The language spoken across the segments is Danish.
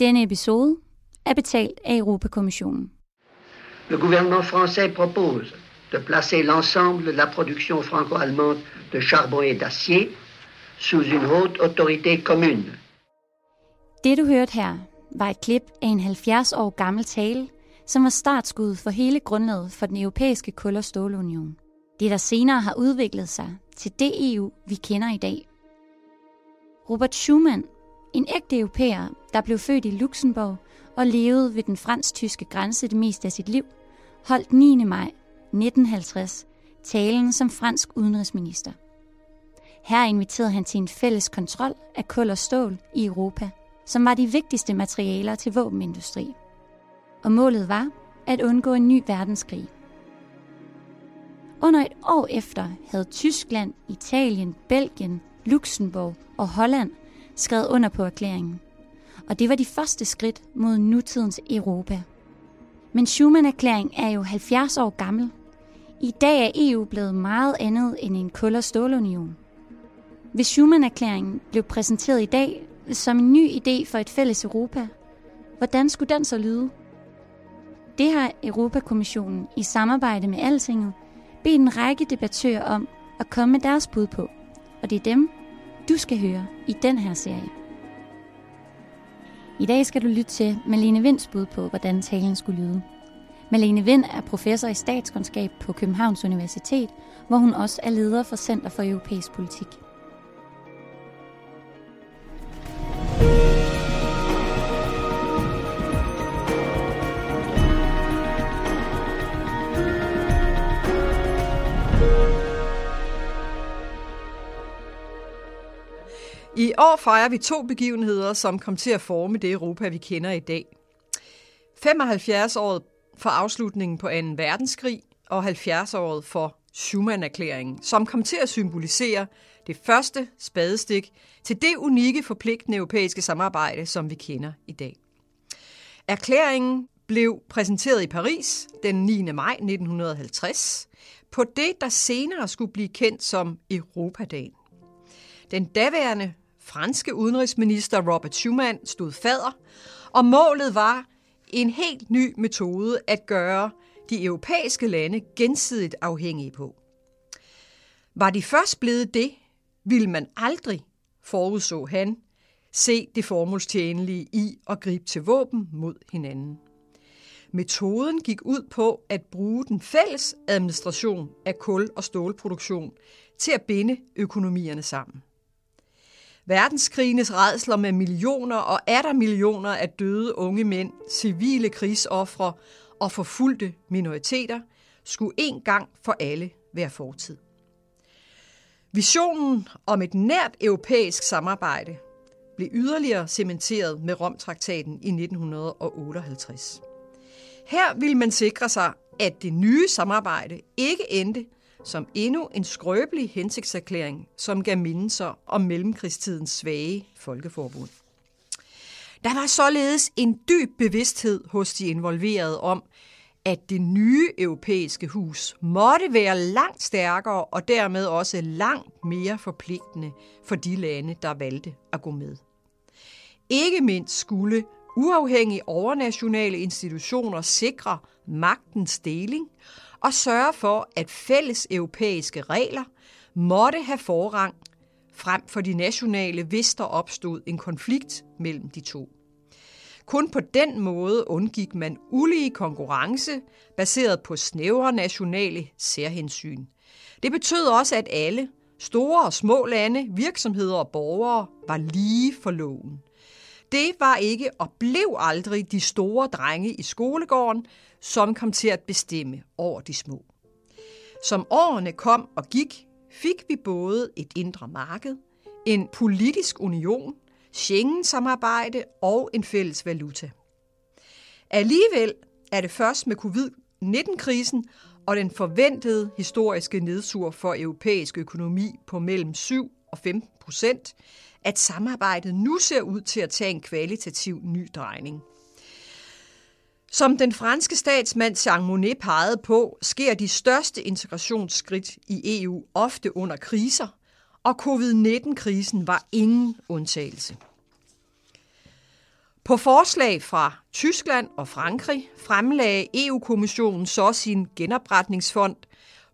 Denne episode er betalt af Europakommissionen. Le gouvernement français propose de placer l'ensemble de la production franco-allemande de charbon et d'acier sous une haute autorité commune. Det du hørte her var et klip af en 70 år gammel tale, som var startskud for hele grundlaget for den europæiske kul- og stålunion. Det der senere har udviklet sig til det EU, vi kender i dag. Robert Schumann, en ægte europæer, der blev født i Luxembourg og levede ved den fransk-tyske grænse det meste af sit liv, holdt 9. maj 1950 talen som fransk udenrigsminister. Her inviterede han til en fælles kontrol af kul og stål i Europa, som var de vigtigste materialer til våbenindustri. Og målet var at undgå en ny verdenskrig. Under et år efter havde Tyskland, Italien, Belgien, Luxembourg og Holland skrevet under på erklæringen. Og det var de første skridt mod nutidens Europa. Men Schumann-erklæringen er jo 70 år gammel. I dag er EU blevet meget andet end en kul- og stålunion. Hvis Schumann-erklæringen blev præsenteret i dag som en ny idé for et fælles Europa, hvordan skulle den så lyde? Det har Europakommissionen i samarbejde med Altinget bedt en række debattører om at komme med deres bud på. Og det er dem, du skal høre i den her serie. I dag skal du lytte til Malene Vinds bud på, hvordan talen skulle lyde. Malene Vind er professor i statskundskab på Københavns Universitet, hvor hun også er leder for Center for Europæisk Politik. År fejrer vi to begivenheder, som kom til at forme det Europa, vi kender i dag. 75-året for afslutningen på 2. verdenskrig og 70-året for Schumann-erklæringen, som kom til at symbolisere det første spadestik til det unikke forpligtende europæiske samarbejde, som vi kender i dag. Erklæringen blev præsenteret i Paris den 9. maj 1950 på det, der senere skulle blive kendt som Europadagen. Den daværende franske udenrigsminister Robert Schuman stod fader, og målet var en helt ny metode at gøre de europæiske lande gensidigt afhængige på. Var de først blevet det, ville man aldrig, forudså han, se det formålstjenlige i at gribe til våben mod hinanden. Metoden gik ud på at bruge den fælles administration af kul- og stålproduktion til at binde økonomierne sammen. Verdenskrigenes redsler med millioner og atter millioner af døde unge mænd, civile krigsoffre og forfulgte minoriteter skulle en gang for alle være fortid. Visionen om et nært europæisk samarbejde blev yderligere cementeret med Romtraktaten i 1958. Her ville man sikre sig, at det nye samarbejde ikke endte som endnu en skrøbelig hensigtserklæring, som gav mindelser om mellemkrigstidens svage folkeforbund. Der var således en dyb bevidsthed hos de involverede om, at det nye europæiske hus måtte være langt stærkere og dermed også langt mere forpligtende for de lande, der valgte at gå med. Ikke mindst skulle uafhængige overnationale institutioner sikre magtens deling og sørge for, at fælles europæiske regler måtte have forrang frem for de nationale, hvis der opstod en konflikt mellem de to. Kun på den måde undgik man ulige konkurrence baseret på snævre nationale særhensyn. Det betød også, at alle, store og små lande, virksomheder og borgere, var lige for loven. Det var ikke og blev aldrig de store drenge i skolegården, som kom til at bestemme over de små. Som årene kom og gik, fik vi både et indre marked, en politisk union, Schengen-samarbejde og en fælles valuta. Alligevel er det først med covid-19-krisen og den forventede historiske nedsur for europæisk økonomi på mellem 7 og 15 procent, at samarbejdet nu ser ud til at tage en kvalitativ ny drejning. Som den franske statsmand Jean Monnet pegede på, sker de største integrationsskridt i EU ofte under kriser, og covid-19-krisen var ingen undtagelse. På forslag fra Tyskland og Frankrig fremlagde EU-kommissionen så sin genopretningsfond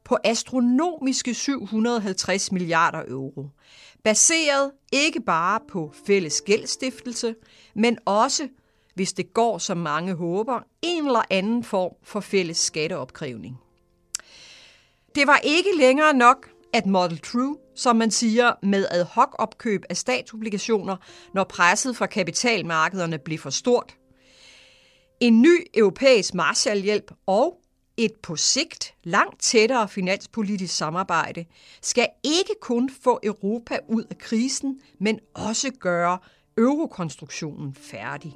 på astronomiske 750 milliarder euro, baseret ikke bare på fælles gældstiftelse, men også, hvis det går som mange håber, en eller anden form for fælles skatteopkrævning. Det var ikke længere nok, at Model True, som man siger, med ad hoc opkøb af statsobligationer, når presset fra kapitalmarkederne blev for stort. En ny europæisk Marshallhjælp og et på sigt langt tættere finanspolitisk samarbejde skal ikke kun få Europa ud af krisen, men også gøre eurokonstruktionen færdig.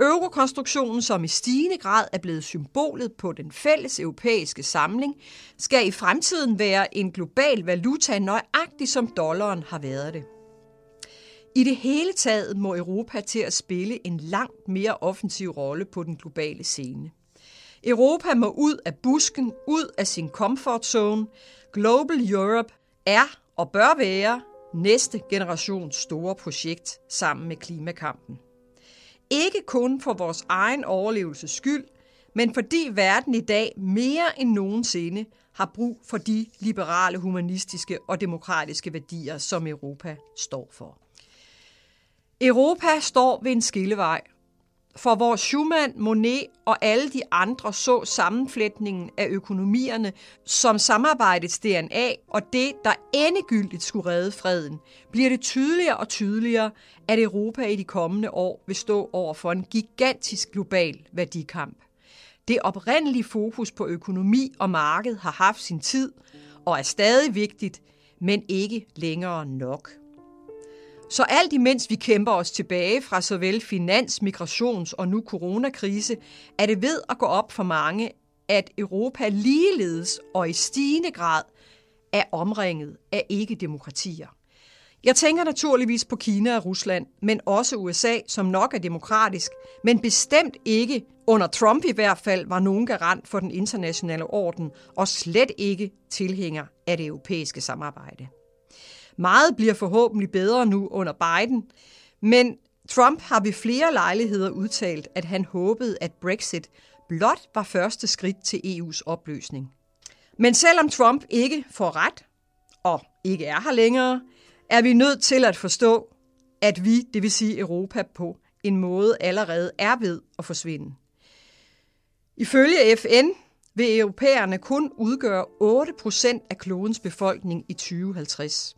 Eurokonstruktionen, som i stigende grad er blevet symbolet på den fælles europæiske samling, skal i fremtiden være en global valuta nøjagtig som dollaren har været det. I det hele taget må Europa til at spille en langt mere offensiv rolle på den globale scene. Europa må ud af busken, ud af sin comfort zone. Global Europe er og bør være næste generations store projekt sammen med klimakampen. Ikke kun for vores egen overlevelses skyld, men fordi verden i dag mere end nogensinde har brug for de liberale, humanistiske og demokratiske værdier, som Europa står for. Europa står ved en skillevej, for hvor Schumann, Monet og alle de andre så sammenflætningen af økonomierne som samarbejdets DNA og det, der endegyldigt skulle redde freden, bliver det tydeligere og tydeligere, at Europa i de kommende år vil stå over for en gigantisk global værdikamp. Det oprindelige fokus på økonomi og marked har haft sin tid og er stadig vigtigt, men ikke længere nok. Så alt imens vi kæmper os tilbage fra såvel finans, migrations og nu coronakrise, er det ved at gå op for mange, at Europa ligeledes og i stigende grad er omringet af ikke-demokratier. Jeg tænker naturligvis på Kina og Rusland, men også USA, som nok er demokratisk, men bestemt ikke, under Trump i hvert fald, var nogen garant for den internationale orden, og slet ikke tilhænger af det europæiske samarbejde. Meget bliver forhåbentlig bedre nu under Biden, men Trump har ved flere lejligheder udtalt, at han håbede, at Brexit blot var første skridt til EU's opløsning. Men selvom Trump ikke får ret, og ikke er her længere, er vi nødt til at forstå, at vi, det vil sige Europa, på en måde allerede er ved at forsvinde. Ifølge FN vil europæerne kun udgøre 8% af klodens befolkning i 2050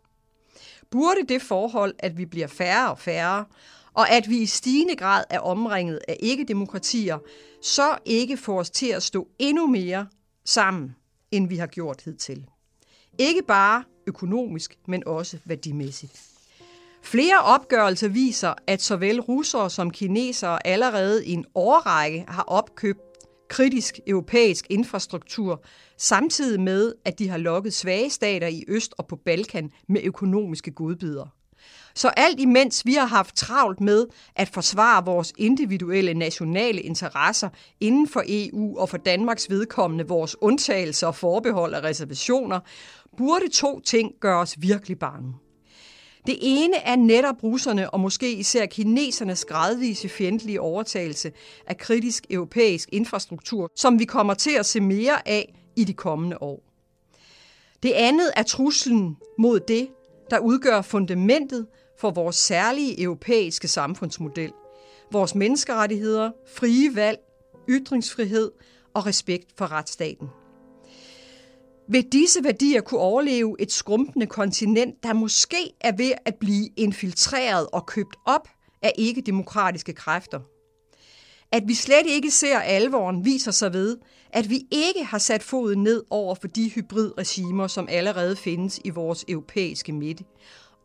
burde det forhold, at vi bliver færre og færre, og at vi i stigende grad er omringet af ikke-demokratier, så ikke få os til at stå endnu mere sammen, end vi har gjort hidtil. Ikke bare økonomisk, men også værdimæssigt. Flere opgørelser viser, at såvel russere som kinesere allerede i en årrække har opkøbt kritisk europæisk infrastruktur, samtidig med, at de har lokket svage stater i Øst og på Balkan med økonomiske godbidder. Så alt imens vi har haft travlt med at forsvare vores individuelle nationale interesser inden for EU og for Danmarks vedkommende vores undtagelser og forbehold og reservationer, burde to ting gøre os virkelig bange. Det ene er netop russerne og måske især kinesernes gradvise fjendtlige overtagelse af kritisk europæisk infrastruktur, som vi kommer til at se mere af i de kommende år. Det andet er truslen mod det, der udgør fundamentet for vores særlige europæiske samfundsmodel. Vores menneskerettigheder, frie valg, ytringsfrihed og respekt for retsstaten. Vil disse værdier kunne overleve et skrumpende kontinent, der måske er ved at blive infiltreret og købt op af ikke-demokratiske kræfter? At vi slet ikke ser alvoren viser sig ved, at vi ikke har sat foden ned over for de hybridregimer, som allerede findes i vores europæiske midte,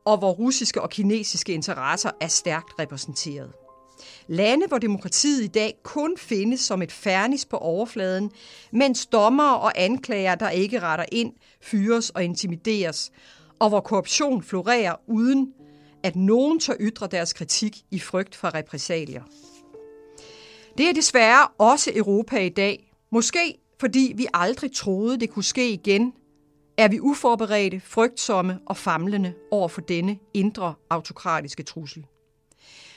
og hvor russiske og kinesiske interesser er stærkt repræsenteret. Lande, hvor demokratiet i dag kun findes som et færnis på overfladen, mens dommer og anklager, der ikke retter ind, fyres og intimideres, og hvor korruption florerer uden, at nogen tør ytre deres kritik i frygt for repressalier. Det er desværre også Europa i dag. Måske fordi vi aldrig troede, det kunne ske igen, er vi uforberedte, frygtsomme og famlende over for denne indre autokratiske trussel.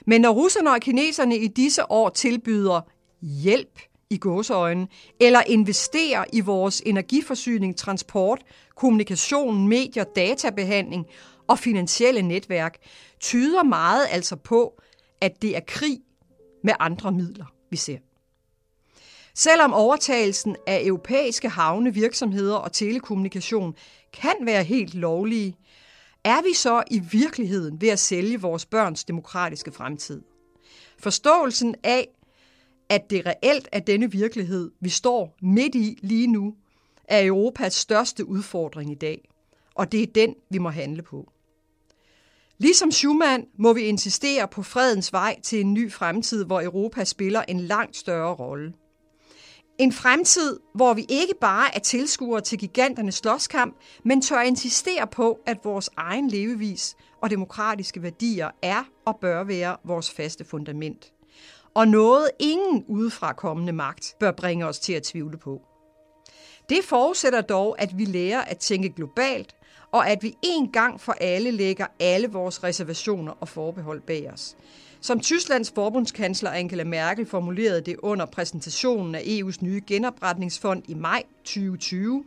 Men når russerne og kineserne i disse år tilbyder hjælp i gåseøjne, eller investerer i vores energiforsyning, transport, kommunikation, medier, databehandling og finansielle netværk, tyder meget altså på, at det er krig med andre midler, vi ser. Selvom overtagelsen af europæiske havne, virksomheder og telekommunikation kan være helt lovlige, er vi så i virkeligheden ved at sælge vores børns demokratiske fremtid? Forståelsen af, at det reelt er denne virkelighed, vi står midt i lige nu, er Europas største udfordring i dag, og det er den, vi må handle på. Ligesom Schumann må vi insistere på fredens vej til en ny fremtid, hvor Europa spiller en langt større rolle. En fremtid, hvor vi ikke bare er tilskuere til giganternes slåskamp, men tør insistere på, at vores egen levevis og demokratiske værdier er og bør være vores faste fundament. Og noget ingen udefra kommende magt bør bringe os til at tvivle på. Det forudsætter dog, at vi lærer at tænke globalt, og at vi en gang for alle lægger alle vores reservationer og forbehold bag os. Som Tysklands forbundskansler Angela Merkel formulerede det under præsentationen af EU's nye genopretningsfond i maj 2020,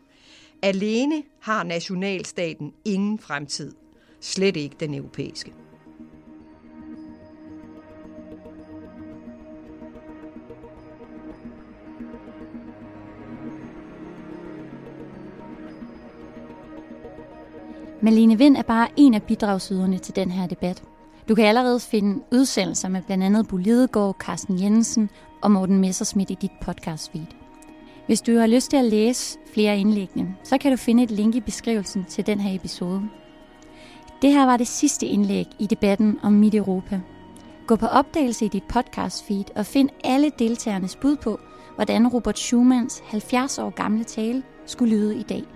alene har nationalstaten ingen fremtid. Slet ikke den europæiske. Malene Vind er bare en af bidragsyderne til den her debat. Du kan allerede finde udsendelser med blandt andet Bo Lidegaard, Carsten Jensen og Morten Messersmith i dit podcast feed. Hvis du har lyst til at læse flere indlæggene, så kan du finde et link i beskrivelsen til den her episode. Det her var det sidste indlæg i debatten om Midt Europa. Gå på opdagelse i dit podcast feed og find alle deltagernes bud på, hvordan Robert Schumanns 70 år gamle tale skulle lyde i dag.